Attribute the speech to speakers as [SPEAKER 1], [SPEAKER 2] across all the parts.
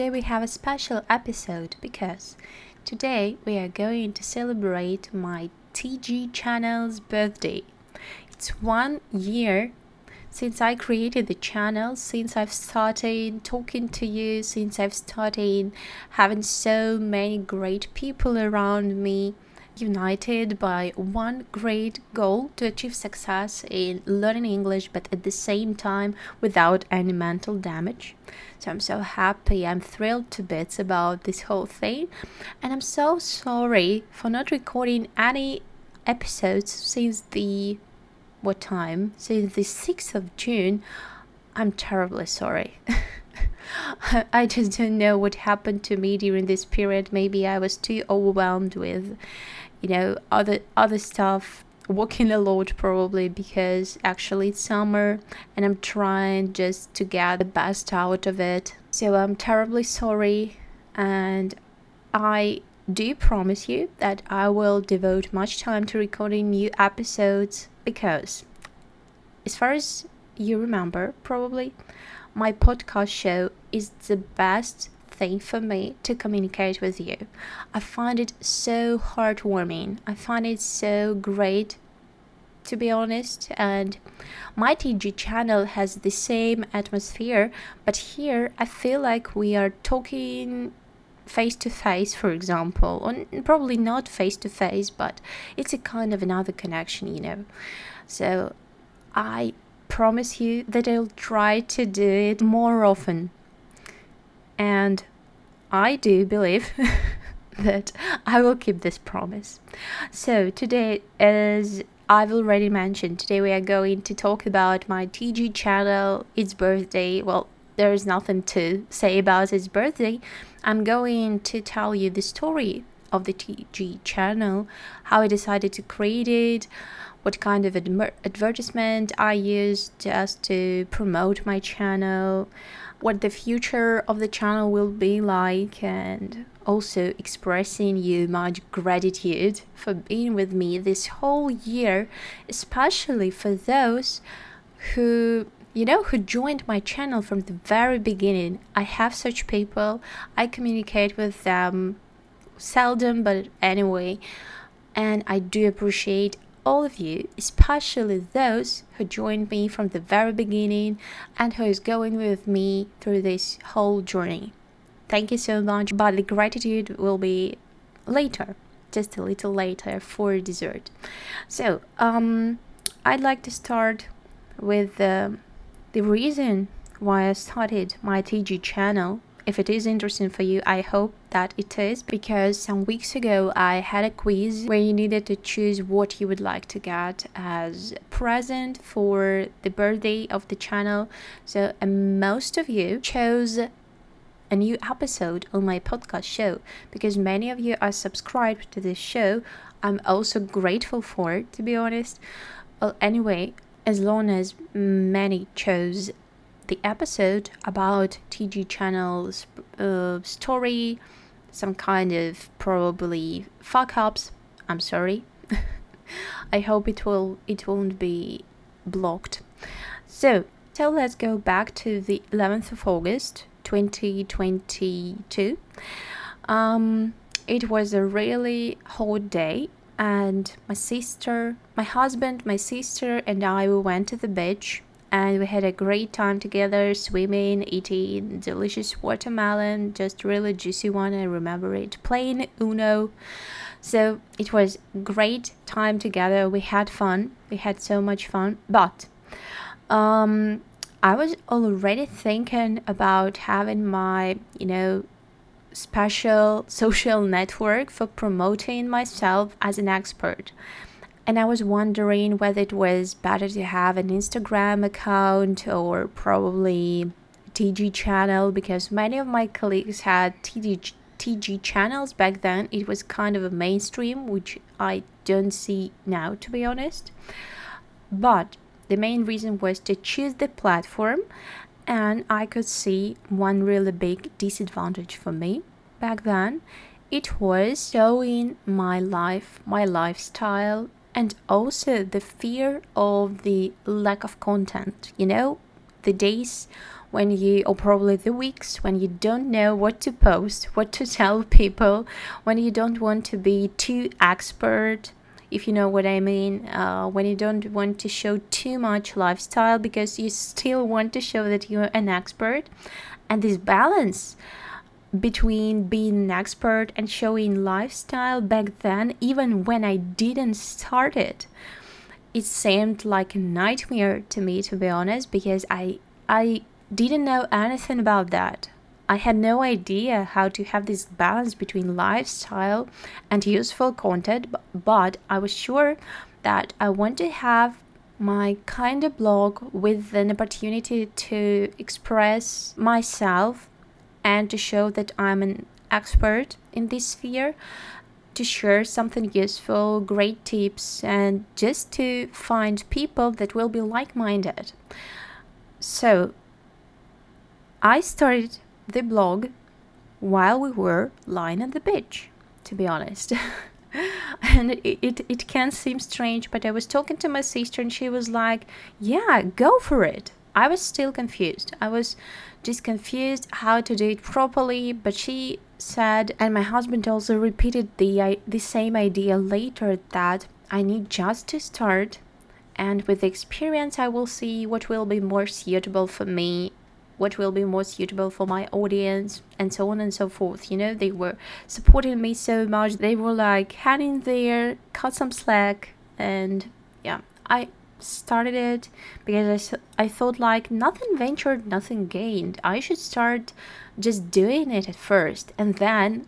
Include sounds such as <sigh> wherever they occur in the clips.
[SPEAKER 1] today we have a special episode because today we are going to celebrate my TG channel's birthday. It's one year since I created the channel, since I've started talking to you, since I've started having so many great people around me united by one great goal to achieve success in learning English, but at the same time without any mental damage. So I'm so happy, I'm thrilled to bits about this whole thing, and I'm so sorry for not recording any episodes since the what time? Since the 6th of June. I'm terribly sorry. <laughs> I just don't know what happened to me during this period. Maybe I was too overwhelmed with you know other other stuff working a lot probably because actually it's summer and I'm trying just to get the best out of it. So I'm terribly sorry and I do promise you that I will devote much time to recording new episodes because as far as you remember probably my podcast show is the best for me to communicate with you. I find it so heartwarming. I find it so great to be honest and my TG channel has the same atmosphere but here I feel like we are talking face to face for example or probably not face to face but it's a kind of another connection you know so I promise you that I'll try to do it more often and I do believe <laughs> that I will keep this promise. So, today, as I've already mentioned, today we are going to talk about my TG channel, its birthday. Well, there's nothing to say about its birthday. I'm going to tell you the story of the TG channel, how I decided to create it, what kind of adver- advertisement I used just to promote my channel, what the future of the channel will be like and also expressing you much gratitude for being with me this whole year, especially for those who you know who joined my channel from the very beginning. I have such people. I communicate with them seldom but anyway, and I do appreciate all of you, especially those who joined me from the very beginning and who is going with me through this whole journey. Thank you so much, but the gratitude will be later, just a little later for dessert. So, um, I'd like to start with uh, the reason why I started my TG channel if it is interesting for you, I hope that it is because some weeks ago I had a quiz where you needed to choose what you would like to get as present for the birthday of the channel. So, most of you chose a new episode on my podcast show because many of you are subscribed to this show. I'm also grateful for it, to be honest. Well, anyway, as long as many chose the episode about TG Channel's uh, story, some kind of probably fuck ups. I'm sorry. <laughs> I hope it will it won't be blocked. So so let's go back to the 11th of August 2022. Um, it was a really hot day and my sister, my husband, my sister and I we went to the beach and we had a great time together swimming eating delicious watermelon just really juicy one. I remember it playing uno. So it was great time together. We had fun. We had so much fun. But um, i was already thinking about having my you know special <laughs> social network for promoting myself as an expert and I was wondering whether it was better to have an Instagram account or probably TG channel because many of my colleagues had TG TG channels back then. It was kind of a mainstream, which I don't see now, to be honest. But the main reason was to choose the platform, and I could see one really big disadvantage for me back then. It was showing my life, my lifestyle, and also the fear of the lack of content. You know, the days when you, or probably the weeks when you don't know what to post, <laughs> what to tell people, when you don't want to be too expert, if you know what I mean, uh, when you don't want to show too much lifestyle because you still want to show that you're an expert. And this balance between being an expert and showing lifestyle back then, even when I didn't start it, it seemed like a nightmare to me, to be honest, because I I didn't know anything about that. I had no idea how to have this balance between lifestyle and useful content, but I was sure that I want to have my kind of blog with an opportunity to express myself and to show that I'm an expert in this sphere, to share something useful, great tips, and just to find people that will be like minded. So, I started the blog while we were lying at the beach, to be honest. <laughs> and it, it, it can seem strange, but I was talking to my sister and she was like, Yeah, go for it. I was still confused. I was just confused how to do it properly, but she said, and my husband also repeated the, the same idea later that I need just to start and with experience I will see what will be more suitable for me what will be more suitable for my audience and so on and so forth. You know they were supporting me so much. They were like hang in there cut some slack and yeah i started it because I, I thought like nothing ventured nothing gained i should start just doing it at first and then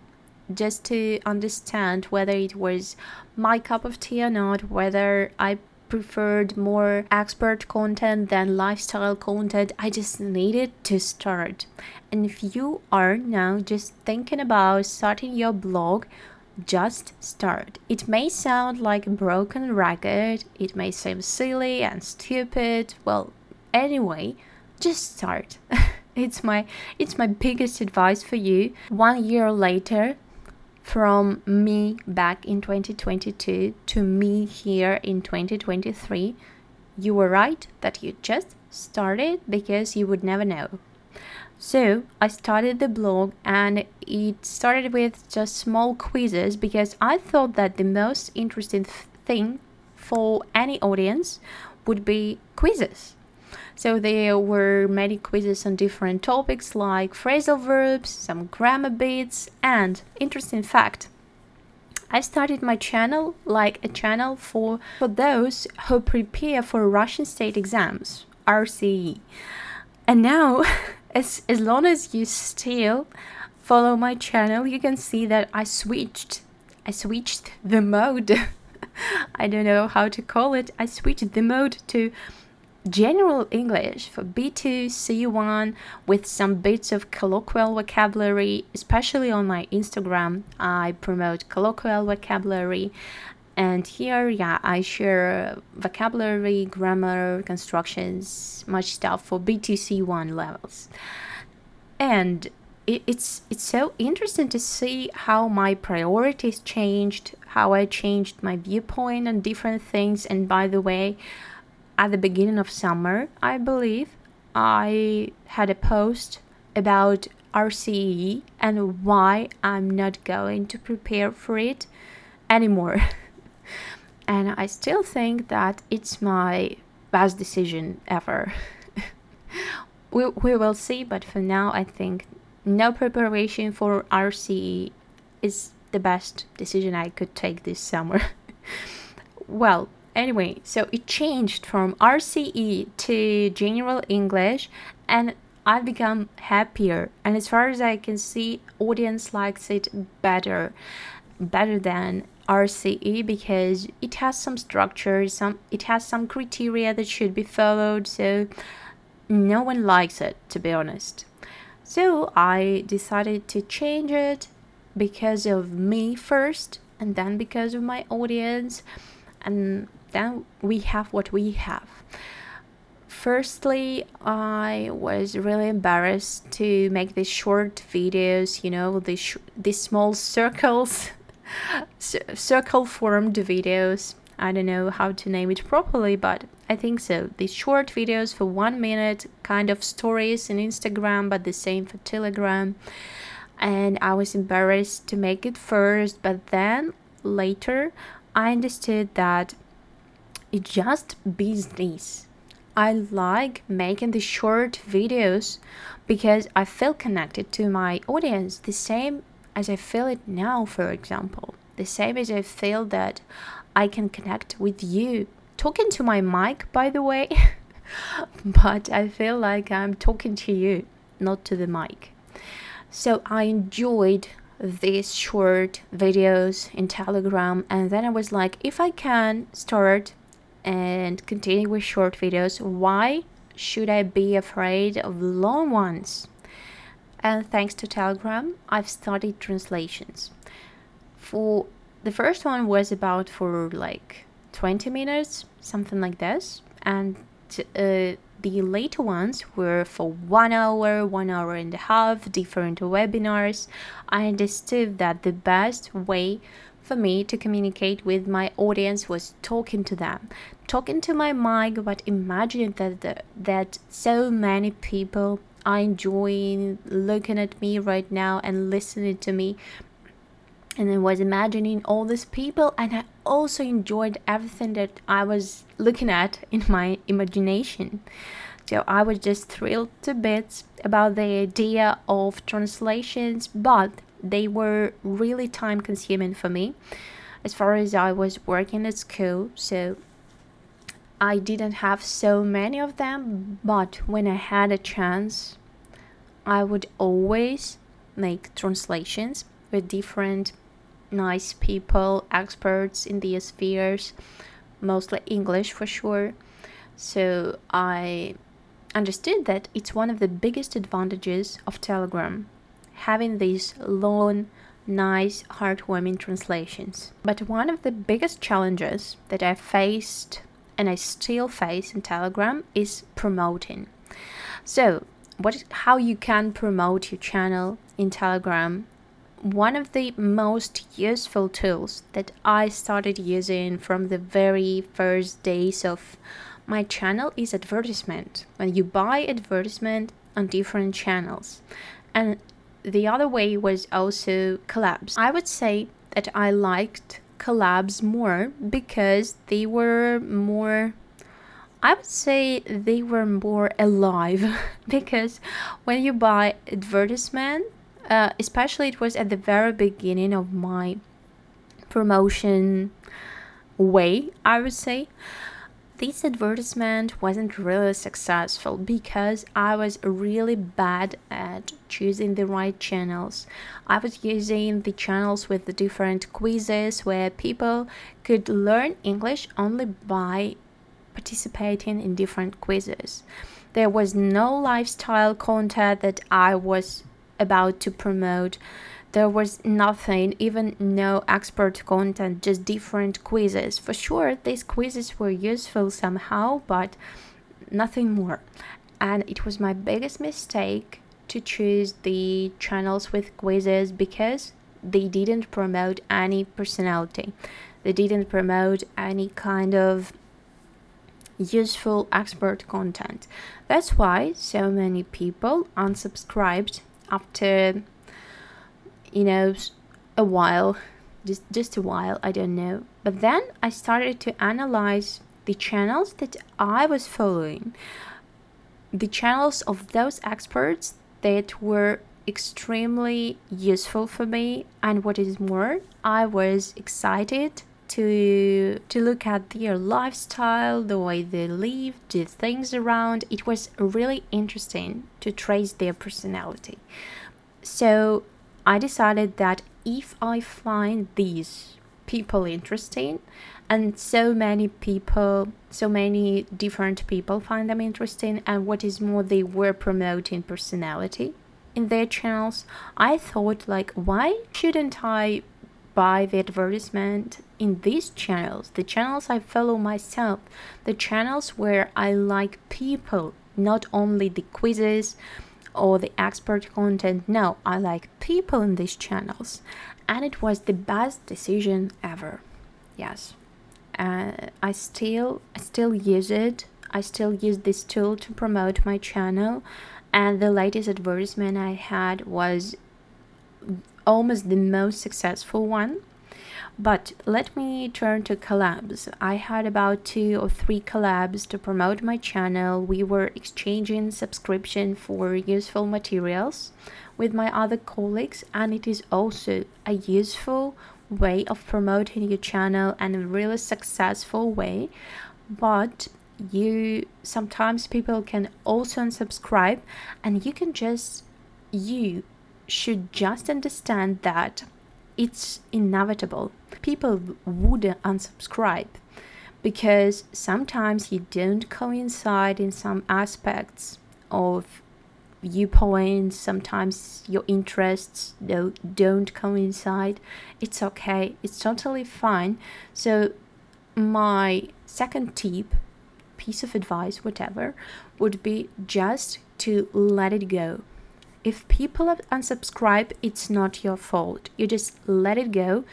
[SPEAKER 1] just to understand whether it was my cup of tea or not whether i preferred more expert content than lifestyle content. I just needed to start. And if you are now just thinking about starting your blog, just start. It may sound like a broken record, it may seem silly and stupid. Well, anyway, just start. <laughs> it's my it's my biggest advice for you. 1 year later, from me back in 2022 to me here in 2023, you were right that you just started because you would never know. So I started the blog and it started with just small quizzes because I thought that the most interesting thing for any audience would be quizzes. So there were many quizzes on different topics like phrasal verbs, some grammar bits, and interesting fact. I started my channel like a channel for, for those who prepare for Russian state exams, RCE. And now, <laughs> as, as long as you still follow my channel, you can see that I switched. I switched the mode. <laughs> I don't know how to call it. I switched the mode to general English for B2, C1 with some bits of colloquial vocabulary, especially on my Instagram. I promote colloquial vocabulary. And here, yeah, I share vocabulary, grammar, constructions, much stuff for B2, C1 levels. And it's it's so interesting to see how my priorities changed, how I changed my viewpoint on different things. And by the way, at the beginning of summer, I believe, I had a post about RCE and why I'm not going to prepare for it anymore. <laughs> and I still think that it's my best decision ever. <laughs> we, we will see, but for now, I think no preparation for RCE is the best decision I could take this summer. <laughs> well, Anyway, so it changed from RCE to General English and I've become happier and as far as I can see audience likes it better better than RCE because it has some structure, some it has some criteria that should be followed, so no one likes it to be honest. So I decided to change it because of me first and then because of my audience and then we have what we have. Firstly, I was really embarrassed to make these short videos, you know, these, sh- these small <laughs> circles, circle formed videos. I don't know how to name it properly, but I think so. These short videos for one minute, kind of stories in Instagram, but the same for Telegram. And I was embarrassed to make it first, but then later I understood that it's just business. I like making the short videos because I feel connected to my audience the same as I feel it now, for example. The same as I feel that I can connect with you. Talking to my mic, by the way, <laughs> but I feel like I'm talking to you, not to the mic. So I enjoyed these short videos in Telegram, and then I was like, if I can start and continue with short videos, why should I be afraid of long ones? And thanks to Telegram, I've studied translations. For the first one was about for like 20 minutes, something like this, and uh, the later ones were for one hour, one hour and a half, different webinars. I understood that the best way for me to communicate with my audience was talking to them, talking to my mic, but imagining that that so many people are enjoying looking at me right now and listening to me. And I was imagining all these people, and I also enjoyed everything that I was looking at in my imagination. So I was just thrilled to bits about the idea of translations, but they were really time consuming for me as far as I was working at school. So I didn't have so many of them, but when I had a chance, I would always make translations with different nice people, experts in these spheres, mostly English for sure. So I understood that it's one of the biggest advantages of Telegram having these long, nice, heartwarming translations. But one of the biggest challenges that I faced and I still face in Telegram is promoting. So, what how you can promote your channel in Telegram one of the most useful tools that I started using from the very first days of my channel is advertisement. When you buy advertisement on different channels. And the other way was also collabs. I would say that I liked collabs more because they were more I would say they were more alive. <laughs> Because when you buy advertisement, uh, especially it was at the very beginning of my promotion way, I would say this advertisement wasn't really successful because I was really bad at choosing the right channels. I was using the channels with the different quizzes where people could learn English only by participating in different quizzes. There was no lifestyle content that I was about to promote there was nothing, even no expert content, just different quizzes. For sure, these quizzes were useful somehow, but nothing more. And it was my biggest mistake to choose the channels with quizzes because they didn't promote any personality. They didn't promote any kind of useful expert content. That's why so many people unsubscribed after you know, a while, just just a while, I don't know. But then I started to analyze the channels that I was following, the channels of those experts that were extremely useful for me and what is more i was excited to to look at their lifestyle the way they live the things around. It was really interesting to trace their personality. So I decided that if I find these people interesting, and so many people, so many different people find them interesting, and what is more, they were promoting personality in their channels, I thought, like, why shouldn't I buy the advertisement in these channels, the channels I follow myself, the channels where I like people, not only the quizzes or the expert content. No, I like people in these channels. And it was the best decision ever. Yes. uh, I still I still use it. I still use this tool to promote my channel, and the latest advertisement I had was almost the most successful one. But let me turn to collabs. I had about two or three collabs to promote my channel. We were exchanging subscription for useful materials with my other colleagues, and it is also a useful way of promoting your channel and a really successful way. But you sometimes people can also unsubscribe, and you can just you should just understand that it's inevitable. People would unsubscribe because sometimes you don't coincide in some aspects of viewpoints, sometimes your interests don't, coincide. It's okay, it's totally fine. So, my second tip, piece of advice, whatever, would be just to let it go if people unsubscribe, it's not your fault. You just let it go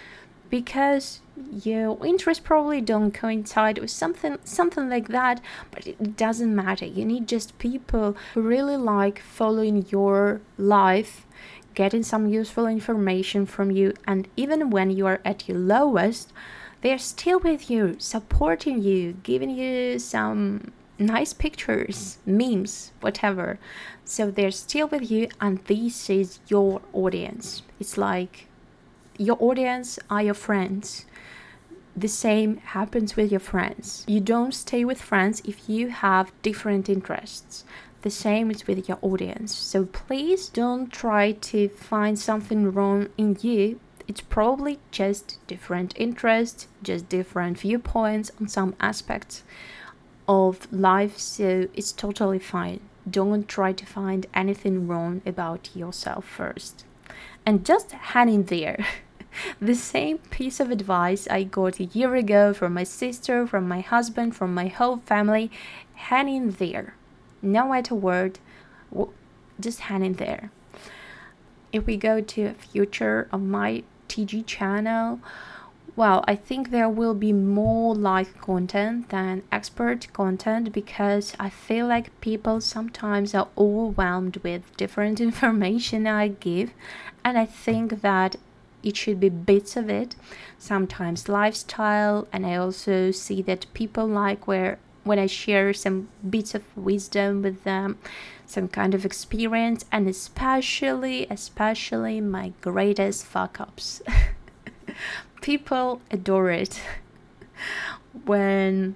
[SPEAKER 1] because your interests probably don't coincide with something something like that but it doesn't matter you need just people who really like following your life getting some useful information from you and even when you are at your lowest they're still with you supporting you giving you some nice pictures, memes, whatever. So they're still with you, and this is your audience. It's like your audience are your friends. The same happens with your friends. You don't stay with friends if you have different interests. The same is with your audience. So please don't try to find something wrong in you it's probably just different interests, just different viewpoints on some aspects of life, so it's totally fine. Don't try to find anything wrong about yourself first. And just hang in there. <laughs> the same piece of advice I got a year ago from my sister, from my husband, from my whole family. Hang in there. No matter what, just hang in there. If we go to a future of my TG channel, well, I think there will be more live content than expert content because I feel like people sometimes are overwhelmed with different <laughs> information I give, and I think that it should be bits of it, sometimes lifestyle, and I also see that people like where when I share some bits of wisdom with them, some kind of experience, and especially, especially my greatest fuck ups. <laughs> people adore it <laughs> when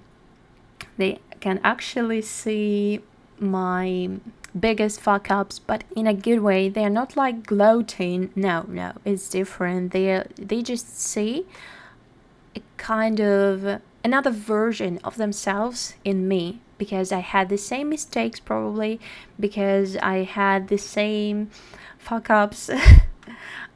[SPEAKER 1] they can actually see my biggest fuck ups but in a good way. They're not like gloating. No no it's different. They they just see a kind of another version of themselves in me because i had the same mistakes probably because i had the same fuck ups <laughs>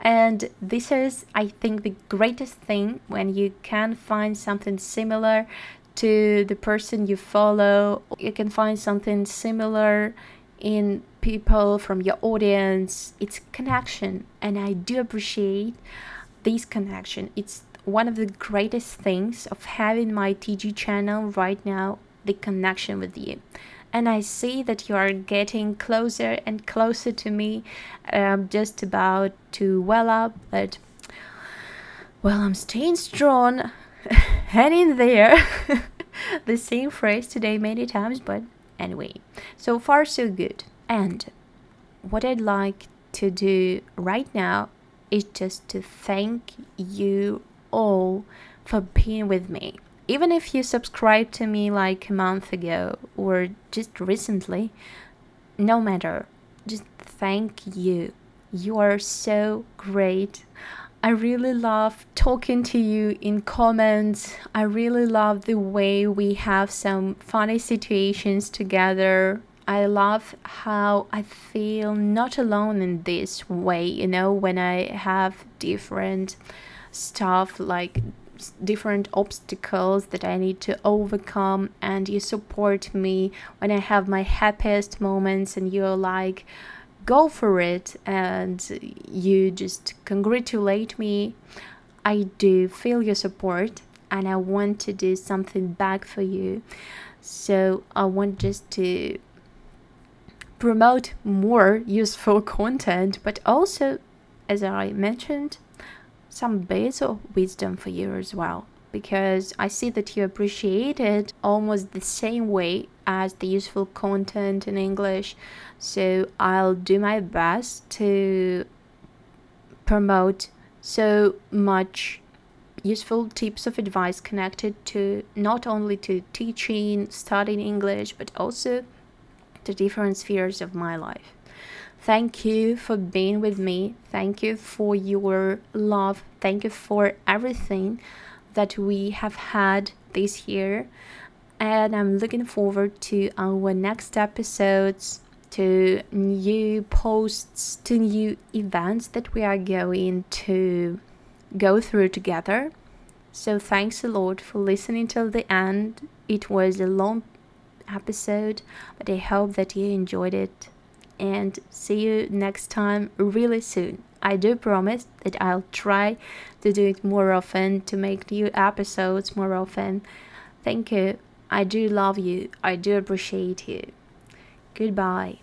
[SPEAKER 1] And this is, I think, the greatest thing when you can find something similar to the person you follow. You can find something similar in people from your audience. It's connection, and I do appreciate this connection. It's one of the greatest things of having my TG channel right now the connection with you and I see that you are getting closer and closer to me. I'm just about to well up, but well, I'm staying strong. <laughs> Hang there. <laughs> the same phrase today many times, but anyway, so far so good. And what I'd like to do right now is just to thank you all for being with me even if you subscribed to me like a month ago or just recently, no matter, just thank you. You are so great. I really love talking to you in comments. I really love the way we have some funny situations together. I love how I feel not alone in this way, you know, when I have different stuff like different obstacles that I need to overcome, and you support me when I have my happiest moments, and you're like, go for it, and you just congratulate me. I do feel your support, and I want to do something back for you. So I want just to promote more <laughs> useful content, but also, as I mentioned, some bits of wisdom for you as well. Because I see that you appreciate it almost the same way as the useful content in English. So I'll do my best to promote so much useful tips of advice connected to not only to teaching, studying English, but also the different spheres of my life. Thank you for being with me. Thank you for your love. Thank you for everything that we have had this year. And I'm looking forward to our next episodes, to new posts, to new events that we are going to go through together. So, thanks a lot for listening till the end. It was a long episode, but I hope that you enjoyed it. And see you next time really soon. I do promise that I'll try to do it more often, to make new episodes more often. Thank you. I do love you. I do appreciate you. Goodbye.